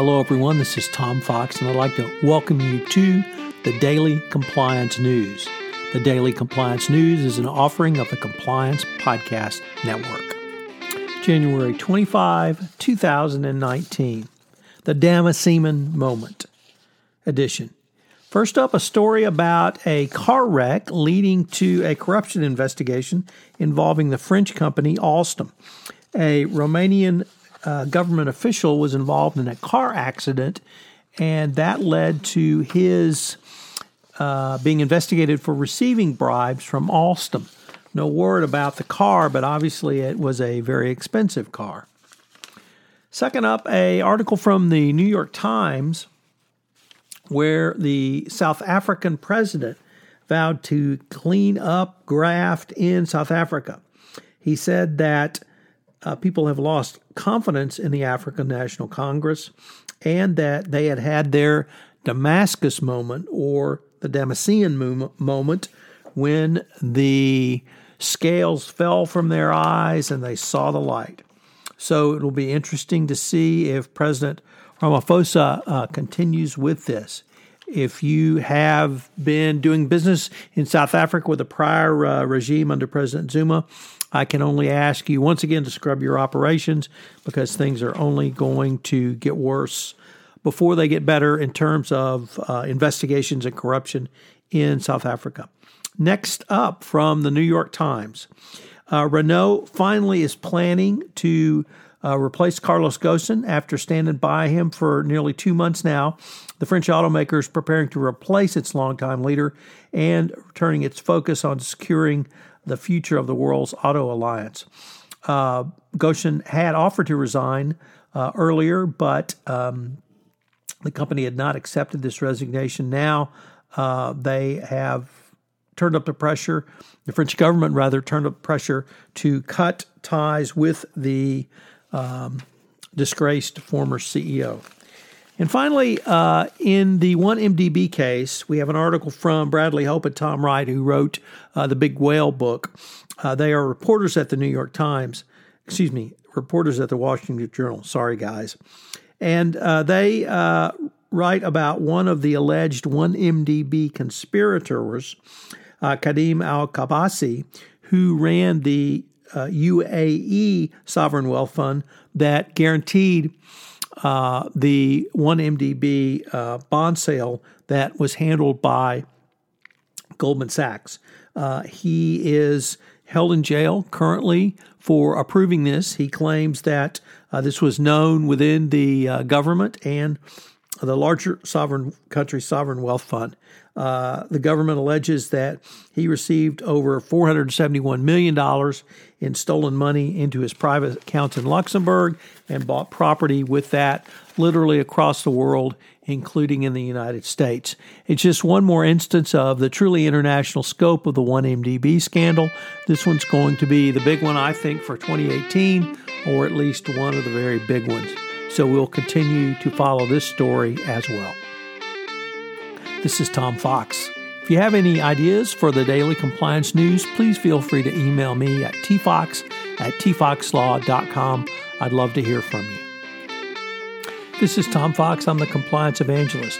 Hello, everyone. This is Tom Fox, and I'd like to welcome you to the Daily Compliance News. The Daily Compliance News is an offering of the Compliance Podcast Network. January 25, 2019. The Damascene Moment edition. First up, a story about a car wreck leading to a corruption investigation involving the French company Alstom. A Romanian uh, government official was involved in a car accident, and that led to his uh, being investigated for receiving bribes from Alstom. No word about the car, but obviously it was a very expensive car. Second up, a article from the New York Times where the South African president vowed to clean up graft in South Africa. He said that uh, people have lost confidence in the African National Congress and that they had had their Damascus moment or the Damascene moment when the scales fell from their eyes and they saw the light. So it'll be interesting to see if President Ramaphosa uh, continues with this. If you have been doing business in South Africa with a prior uh, regime under President Zuma, I can only ask you once again to scrub your operations because things are only going to get worse before they get better in terms of uh, investigations and corruption in South Africa. Next up from the New York Times uh, Renault finally is planning to uh, replaced Carlos Ghosn after standing by him for nearly two months now. The French automaker is preparing to replace its longtime leader and turning its focus on securing the future of the world's auto alliance. Uh, had offered to resign uh, earlier, but um, the company had not accepted this resignation. Now uh, they have turned up the pressure. The French government, rather, turned up pressure to cut ties with the um, disgraced former CEO. And finally, uh, in the 1MDB case, we have an article from Bradley Hope and Tom Wright, who wrote uh, the Big Whale book. Uh, they are reporters at the New York Times, excuse me, reporters at the Washington Journal. Sorry, guys. And uh, they uh, write about one of the alleged 1MDB conspirators, uh, Khadem al Qubaisi, who ran the uh, UAE sovereign wealth fund that guaranteed uh, the 1MDB uh, bond sale that was handled by Goldman Sachs. Uh, he is held in jail currently for approving this. He claims that uh, this was known within the uh, government and the larger sovereign country sovereign wealth fund. Uh, the government alleges that he received over $471 million in stolen money into his private accounts in Luxembourg and bought property with that literally across the world, including in the United States. It's just one more instance of the truly international scope of the 1MDB scandal. This one's going to be the big one, I think, for 2018, or at least one of the very big ones. So we'll continue to follow this story as well. This is Tom Fox. If you have any ideas for the daily compliance news, please feel free to email me at tfox at tfoxlaw.com. I'd love to hear from you. This is Tom Fox. I'm the Compliance Evangelist.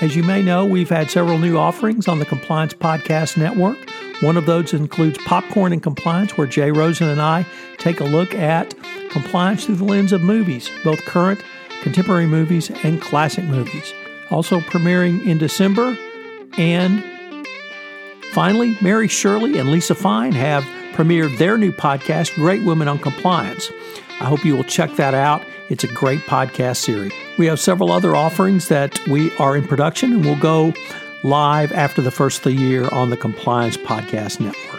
As you may know, we've had several new offerings on the Compliance Podcast Network. One of those includes Popcorn and Compliance, where Jay Rosen and I take a look at compliance through the lens of movies, both current, contemporary movies, and classic movies also premiering in December. And finally, Mary Shirley and Lisa Fine have premiered their new podcast, Great Women on Compliance. I hope you will check that out. It's a great podcast series. We have several other offerings that we are in production and we'll go live after the first of the year on the Compliance Podcast Network.